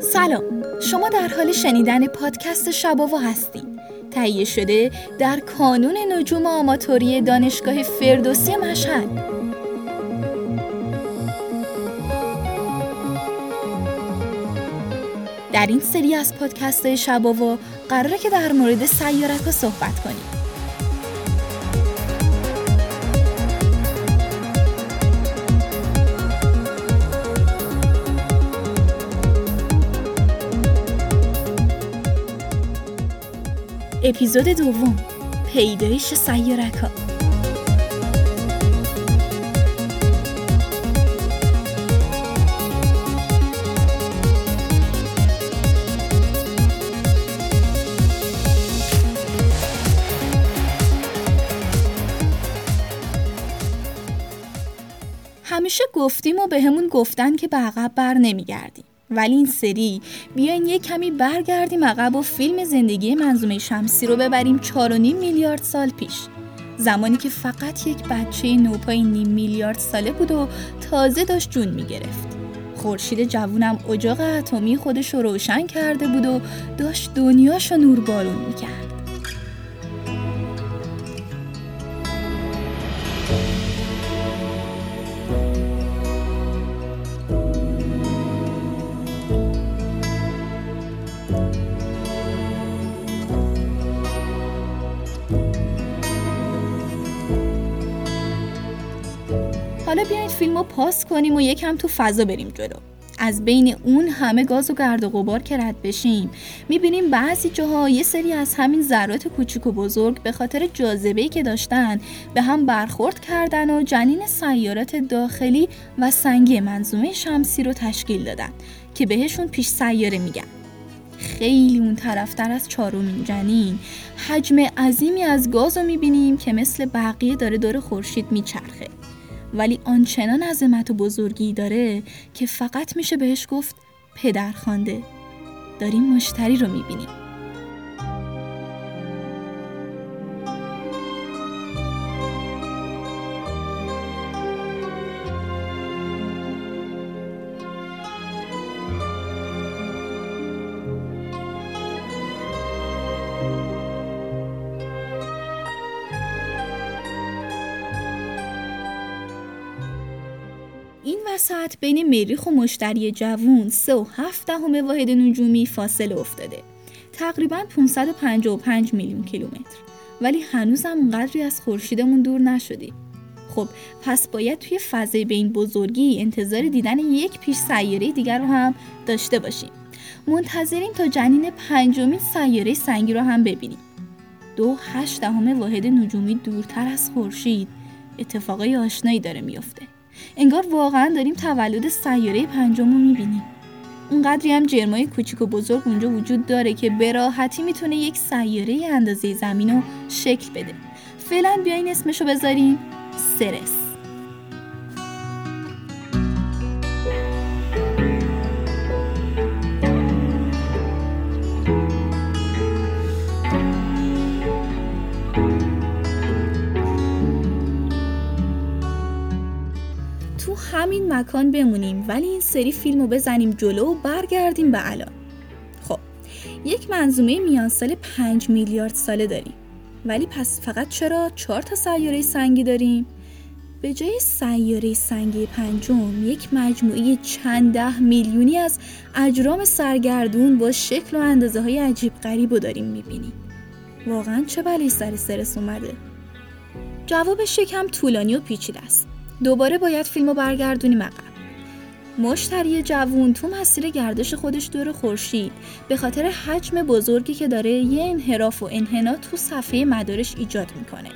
سلام. شما در حال شنیدن پادکست شباوا هستید. تهیه شده در کانون نجوم آماتوری دانشگاه فردوسی مشهد. در این سری از پادکست شباوا قراره که در مورد سیارت ها صحبت کنیم. اپیزود دوم پیدایش سیارک ها همیشه گفتیم و بهمون گفتن که به عقب بر نمیگردیم. ولی این سری. بیاین یه کمی برگردیم عقب و فیلم زندگی منظومه شمسی رو ببریم 4.5 میلیارد سال پیش. زمانی که فقط یک بچه نوپای نیم میلیارد ساله بود و تازه داشت جون می‌گرفت. خورشید جوونم اجاق اتمی خودش رو روشن کرده بود و داشت دنیاش رو نوربارون می‌کرد. پاس کنیم و یکم تو فضا بریم جلو. از بین اون همه گاز و گرد و غبار که رد بشیم. می‌بینیم بعضی جاها یه سری از همین ذرات کوچیک و بزرگ به خاطر جاذبه‌ای که داشتن به هم برخورد کردن و جنین سیارات داخلی و سنگی منظومه شمسی رو تشکیل دادن که بهشون پیش سیاره میگن. خیلی اون طرفتر از چهارمین جنین. حجم عظیمی از گاز رو می‌بینیم که مثل بقیه داره دور خورشید میچرخه. ولی آنچنان عظمت و بزرگی داره که فقط میشه بهش گفت پدرخوانده داریم مشتری رو می‌بینیم. وسط بین مریخ و مشتری جوون سه و واحد نجومی فاصله افتاده. تقریبا 555 میلیون کیلومتر. ولی هنوزم قدری از خورشیدمون دور نشدیم خب پس باید توی فضای به این بزرگی انتظار دیدن یک پیش سیاره دیگر رو هم داشته باشیم. منتظریم تا جنین پنجمین سیاره سنگی رو هم ببینیم. دو هشت دهم واحد نجومی دورتر از خورشید اتفاقای آشنایی داره میافته. انگار واقعا داریم تولد سیاره پنجم رو می‌بینیم. اونقدری هم جرمای کوچیک و بزرگ اونجا وجود داره که به راحتی می‌تونه یک سیاره اندازه زمین رو شکل بده. فعلا بیاین اسمشو بذاریم سرس. همین مکان بمونیم ولی این سری فیلم رو بزنیم جلو و برگردیم به الان خب یک منظومه میان سال 5 میلیارد ساله داریم ولی پس فقط چرا چهار تا سیاره سنگی داریم؟ به جای سیاره سنگی پنجم یک مجموعه چند ده میلیونی از اجرام سرگردون با شکل و اندازه های عجیب غریب رو داریم می‌بینیم واقعا چه بلی سر سرس اومده؟ جوابش یکم طولانی و پیچیده است دوباره باید فیلمو برگردونیم عقب مشتری جوون تو مسیر گردش خودش دور خورشید. به خاطر حجم بزرگی که داره یه انحراف و انحنا تو صفحه مدارش ایجاد می‌کنه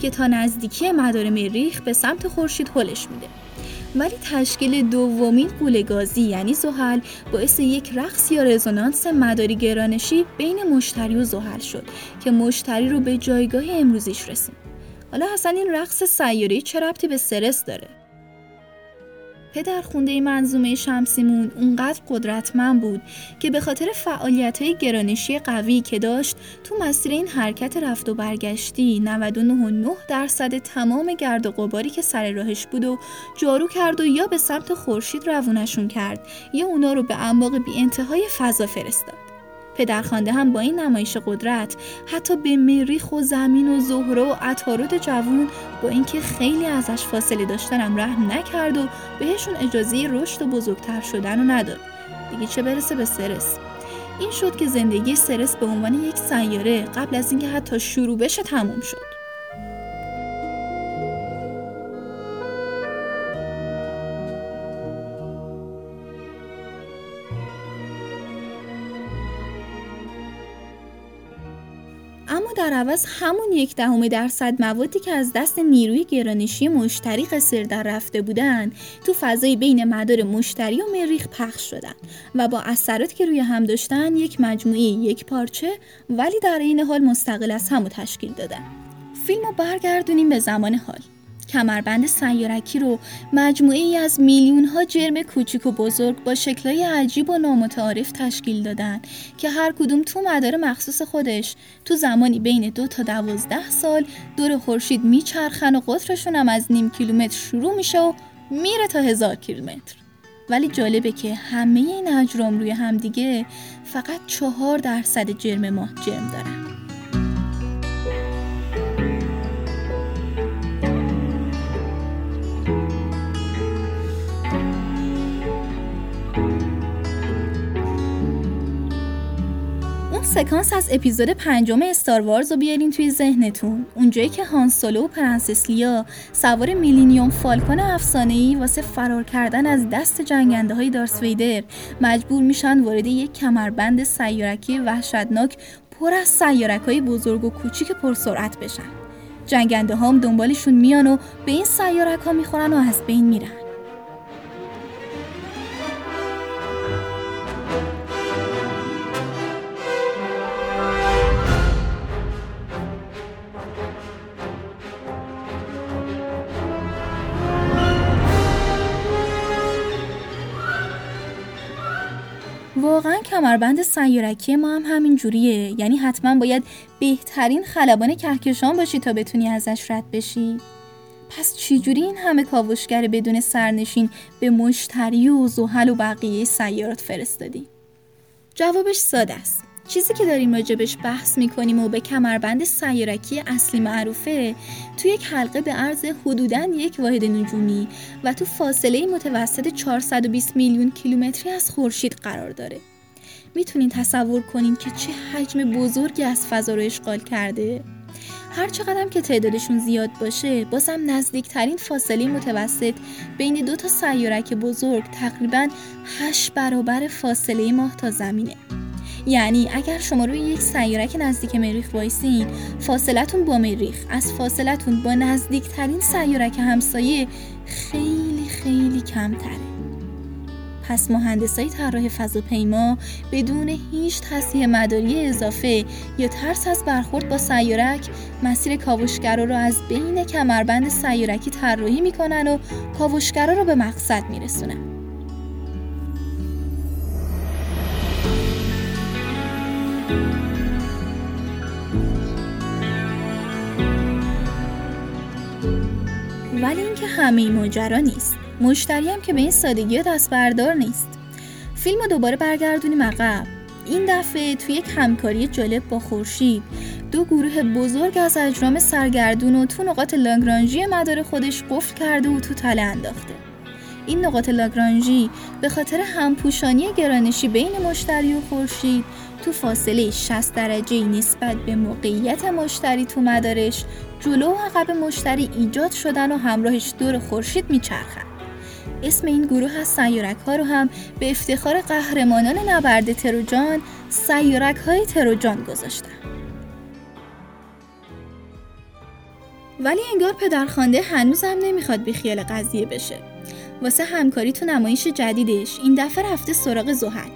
که تا نزدیکی مدار مریخ به سمت خورشید هلش میده. ولی تشکیل دومین قوله گازی یعنی زحل باعث یک رقص یا رزونانس مداری گرانشی بین مشتری و زحل شد که مشتری رو به جایگاه امروزیش رسوند. حالا اصلا این رقص سیاره‌ای چه ربطی به سرس داره پدرخونده منظومه شمسیمون اونقدر قدرتمند بود که به خاطر فعالیت های گرانشی قوی که داشت تو مسیر این حرکت رفت و برگشتی 99.9 درصد تمام گرد و غباری که سر راهش بود و جارو کرد و یا به سمت خورشید روونشون کرد یا اونا رو به انباق بی انتهای فضا فرستاد. پدرخوانده هم با این نمایش قدرت حتی به مریخ و زمین و زهره و عطارد جوون با اینکه خیلی ازش فاصله داشتنم رحم نکرد و بهشون اجازه رشد و بزرگتر شدن رو نداد. دیگه چه برسه به سرس؟ این شد که زندگی سرس به عنوان یک سیاره قبل از اینکه حتی شروع بشه تموم شد. عوض همون یک دهم درصد موادی که از دست نیروی گرانشی مشتری قصر در رفته بودن تو فضای بین مدار مشتری و مریخ پخش شدن و با اثراتی که روی هم داشتن یک مجموعه یک پارچه ولی در این حال مستقل از همو تشکیل دادن. فیلم رو برگردونیم به زمان حال. کمربند سیارکی رو مجموعه ای از میلیون ها جرم کوچیک و بزرگ با شکلهای عجیب و نامتعارف تشکیل دادن که هر کدوم تو مدار مخصوص خودش تو زمانی بین دو تا دوازده سال دور خورشید میچرخن و قطرشون هم از نیم کیلومتر شروع میشه و میره تا هزار کیلومتر. ولی جالبه که همه این اجرام روی همدیگه فقط چهار درصد جرم ماه جرم دارن. سکانس از اپیزود پنجم استار وارز رو بیارین توی ذهنتون. اونجایی که هان سولو و پرنسس لیا سوار میلینیوم فالکون افسانه‌ای واسه فرار کردن از دست جنگنده های دارس ویدر مجبور میشن وارد یک کمربند سیارکی وحشتناک پر از سیارک های بزرگ و کوچیک پرسرعت بشن. جنگنده هم دنبالشون میان و به این سیارک ها می‌خورن و از بین میرن. واقعا کمربند سیارکی ما هم همین جوریه. یعنی حتما باید بهترین خلبان کهکشان باشی تا بتونی ازش رد بشی. پس چجوری این همه کاوشگر بدون سرنشین به مشتری و زحل و بقیه سیارات فرستادی؟ جوابش ساده است. چیزی که داریم راجبش بحث می‌کنیم و به کمربند سیارکی اصلی معروفه تو یک حلقه به عرض حدوداً یک واحد نجومی و تو فاصله متوسط 420 میلیون کیلومتری از خورشید قرار داره. می‌تونین تصور کنین که چه حجم بزرگی از فضا رو اشغال کرده؟ هر چقدر که تعدادشون زیاد باشه بازم نزدیکترین فاصله متوسط بین دو تا سیارک بزرگ تقریبا 8 برابر فاصله ماه تا زمینه. یعنی اگر شما روی یک سیارک نزدیک مریخ وایسین فاصلتون با مریخ از فاصلتون با نزدیکترین سیارک همسایه خیلی خیلی کمتره. پس مهندسای طراح فضاپیما بدون هیچ تصحیح مداری اضافه یا ترس از برخورد با سیارک مسیر کاوشگرا رو از بین کمربند سیارکی طراحی می‌کنن و کاوشگرا رو به مقصد میرسونن. ولی اینکه همه ماجرا نیست. مشتری هم که به این سادگی دست بردار نیست. فیلم رو دوباره برگردونیم عقب. این دفعه توی یک همکاری جالب با خورشید دو گروه بزرگ از اجرام سرگردون و تو نقاط لاگرانژی مدار خودش قفل کرده و تو تله انداخته. این نقاط لاگرانژی به خاطر همپوشانی گرانشی بین مشتری و خورشید تو فاصله 60 درجه نسبت به موقعیت مشتری تو مدارش جلو و عقب مشتری ایجاد شدن و همراهش دور خورشید میچرخن اسم این گروه از سیارک ها رو هم به افتخار قهرمانان نبرد تروجان سیارک های تروجان گذاشتن. ولی انگار پدرخوانده هنوزم نمی‌خواد بی خیال قضیه بشه. واسه همکاری تو نمایش جدیدش این دفعه رفته سراغ زحل.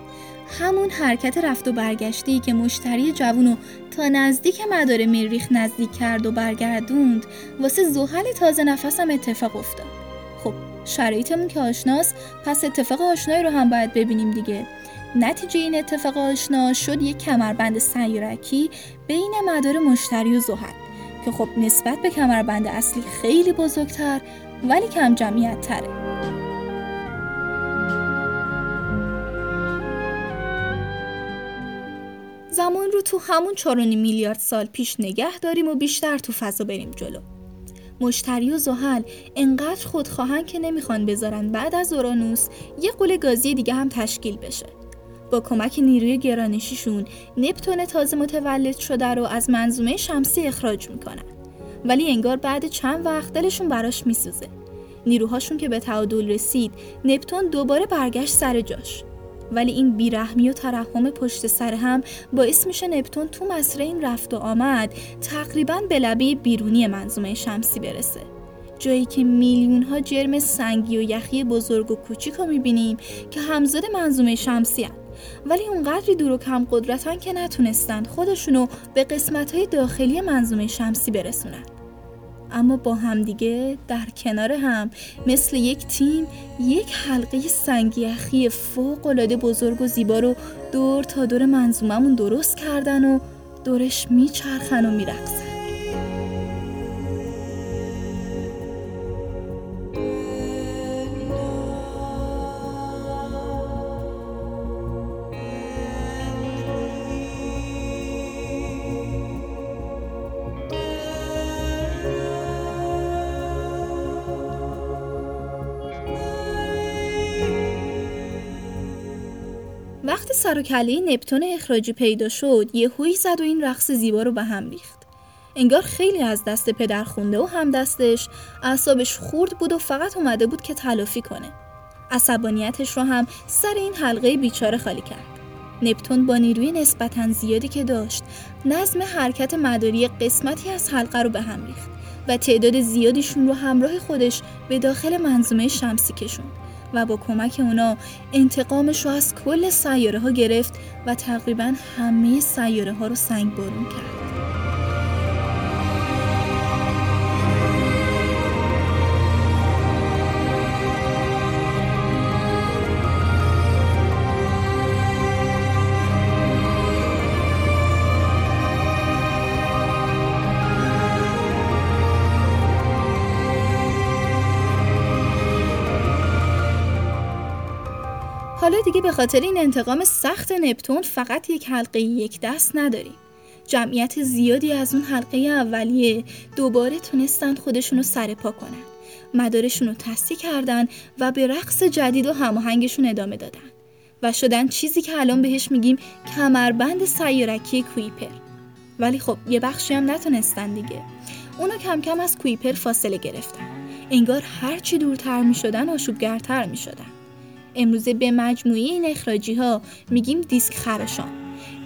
همون حرکت رفت و برگشتی که مشتری جوونو تا نزدیک مدار مریخ نزدیک کرد و برگردوند واسه زحل تازه نفسم اتفاق افتاد. خب شرایطمون که آشناست پس اتفاق آشنایی رو هم باید ببینیم دیگه. نتیجه این اتفاق آشنا شد یک کمربند سیارکی بین مدار مشتری و زحل که خب نسبت به کمربند اصلی خیلی بزرگتر ولی کم جمعیت تره زمان رو تو همون 4.5 میلیارد سال پیش نگه داریم و بیشتر تو فضا بریم جلو. مشتری و زحل انقدر خودخواهن که نمی‌خوان بذارن بعد از اورانوس یه قول گازی دیگه هم تشکیل بشه. با کمک نیروی گرانشیشون نپتون تازه متولد شده رو از منظومه شمسی اخراج می‌کنن. ولی انگار بعد چند وقت دلشون براش میسوزه. نیروهاشون که به تعادل رسید نپتون دوباره برگشت سر جاش. ولی این بیرحمی و ترحم پشت سر هم باعث میشه نپتون تو مسیر این رفت و آمد تقریبا به لبه بیرونی منظومه شمسی برسه جایی که میلیون ها جرم سنگی و یخی بزرگ و کوچیک رو می‌بینیم که همزاد منظومه شمسی هن. ولی اونقدری دور و کم قدرتن که نتونستن خودشونو به قسمت های داخلی منظومه شمسی برسونن اما با همدیگه در کنار هم مثل یک تیم یک حلقه سنگیخی فوق العاده بزرگ و زیبا رو دور تا دور منظوممون درست کردن و دورش میچرخن و میرقصن. سر و کله نپتون اخراجی پیدا شد. یه هوی زد و این رقص زیبا رو به هم ریخت. انگار خیلی از دست پدر خونده و هم دستش. اعصابش خورد بود و فقط اومده بود که تلافی کنه. عصبانیتش رو هم سر این حلقه بیچاره خالی کرد. نپتون با نیروی نسبتا زیادی که داشت نظم حرکت مداری قسمتی از حلقه رو به هم ریخت و تعداد زیادیشون رو همراه خودش به داخل منظومه شمسی کشوند. و با کمک اونا انتقامش رو از کل سیاره ها گرفت و تقریبا همه سیاره ها رو سنگ بارون کرد. دیگه به خاطر این انتقام سخت نپتون فقط یک حلقه یک دست نداریم. جمعیت زیادی از اون حلقه اولیه دوباره تونستن خودشونو سرپا کنن. مدارشون رو تصدیح کردن و به رقص جدید و هماهنگشون ادامه دادن. و شدن چیزی که الان بهش میگیم کمربند سیارکی کویپر. ولی خب یه بخشی هم نتونستن دیگه. اونا کم کم از کویپر فاصله گرفتن. انگار هرچی دورتر می‌شدن آشوبگرتر می‌شدن. امروزه به مجموعه این اخراجی ها میگیم دیسک خراشان.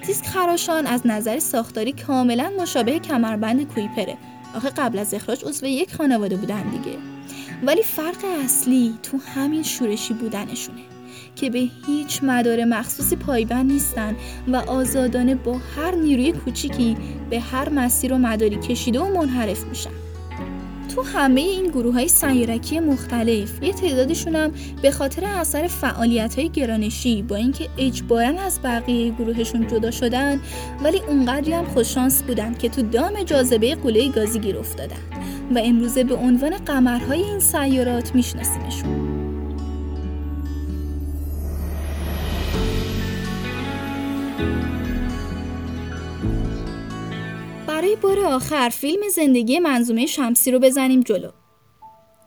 دیسک خراشان از نظر ساختاری کاملا مشابه کمربند کویپره. آخه قبل از اخراج عضو یک خانواده بودن دیگه. ولی فرق اصلی تو همین شورشی بودنشونه که به هیچ مدار مخصوصی پایبند نیستن و آزادانه با هر نیروی کوچیکی به هر مسیر و مداری کشیده و منحرف میشن. تو همه این گروه های سیارکی مختلف. یه تعدادشون هم به خاطر اثر فعالیت های گرانشی با اینکه اجبارا از بقیه گروهشون جدا شدن ولی اونقدری هم خوششانس بودن که تو دام جاذبه قله گازی گیر افتادن. و امروزه به عنوان قمرهای این سیارات میشناسیمشون. برای بار آخر فیلم زندگی منظومه شمسی رو بزنیم جلو.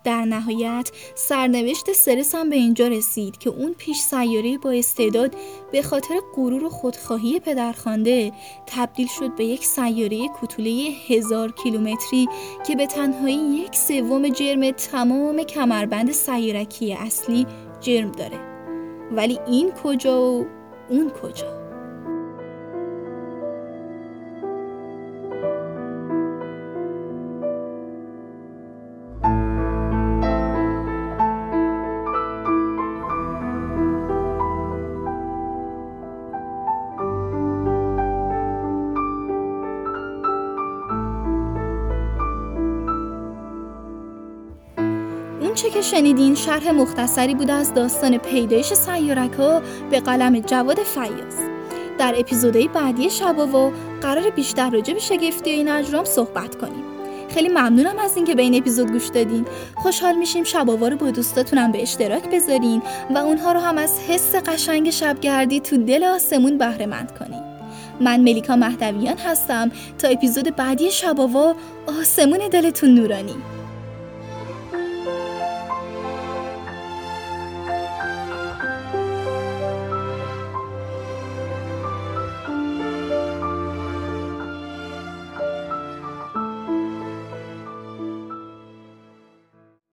در نهایت سرنوشت سرس هم به اینجا رسید که اون پیش سیاره با استعداد به خاطر غرور و خودخواهی پدرخوانده تبدیل شد به یک سیاره کوتوله هزار کیلومتری که به تنهایی یک سوم جرم تمام کمربند سیارکی اصلی جرم داره. ولی این کجا و اون کجا؟ آنچه که شنیدین شرح مختصری بود از داستان پیدایش سیارک ها به قلم جواد فیاض. در اپیزودهای بعدی شباوا قرار بیشتر راجع به شگفتی این اجرام صحبت کنیم. خیلی ممنونم از اینکه به این اپیزود گوش دادین. خوشحال میشیم شباوا رو با دوستاتونم به اشتراک بذارین و اونها رو هم از حس قشنگ شبگردی تو دل آسمون بهره مند کنین. من ملیکا مهدویان هستم. تا اپیزود بعدی شباوا آسمون دلتون نورانی.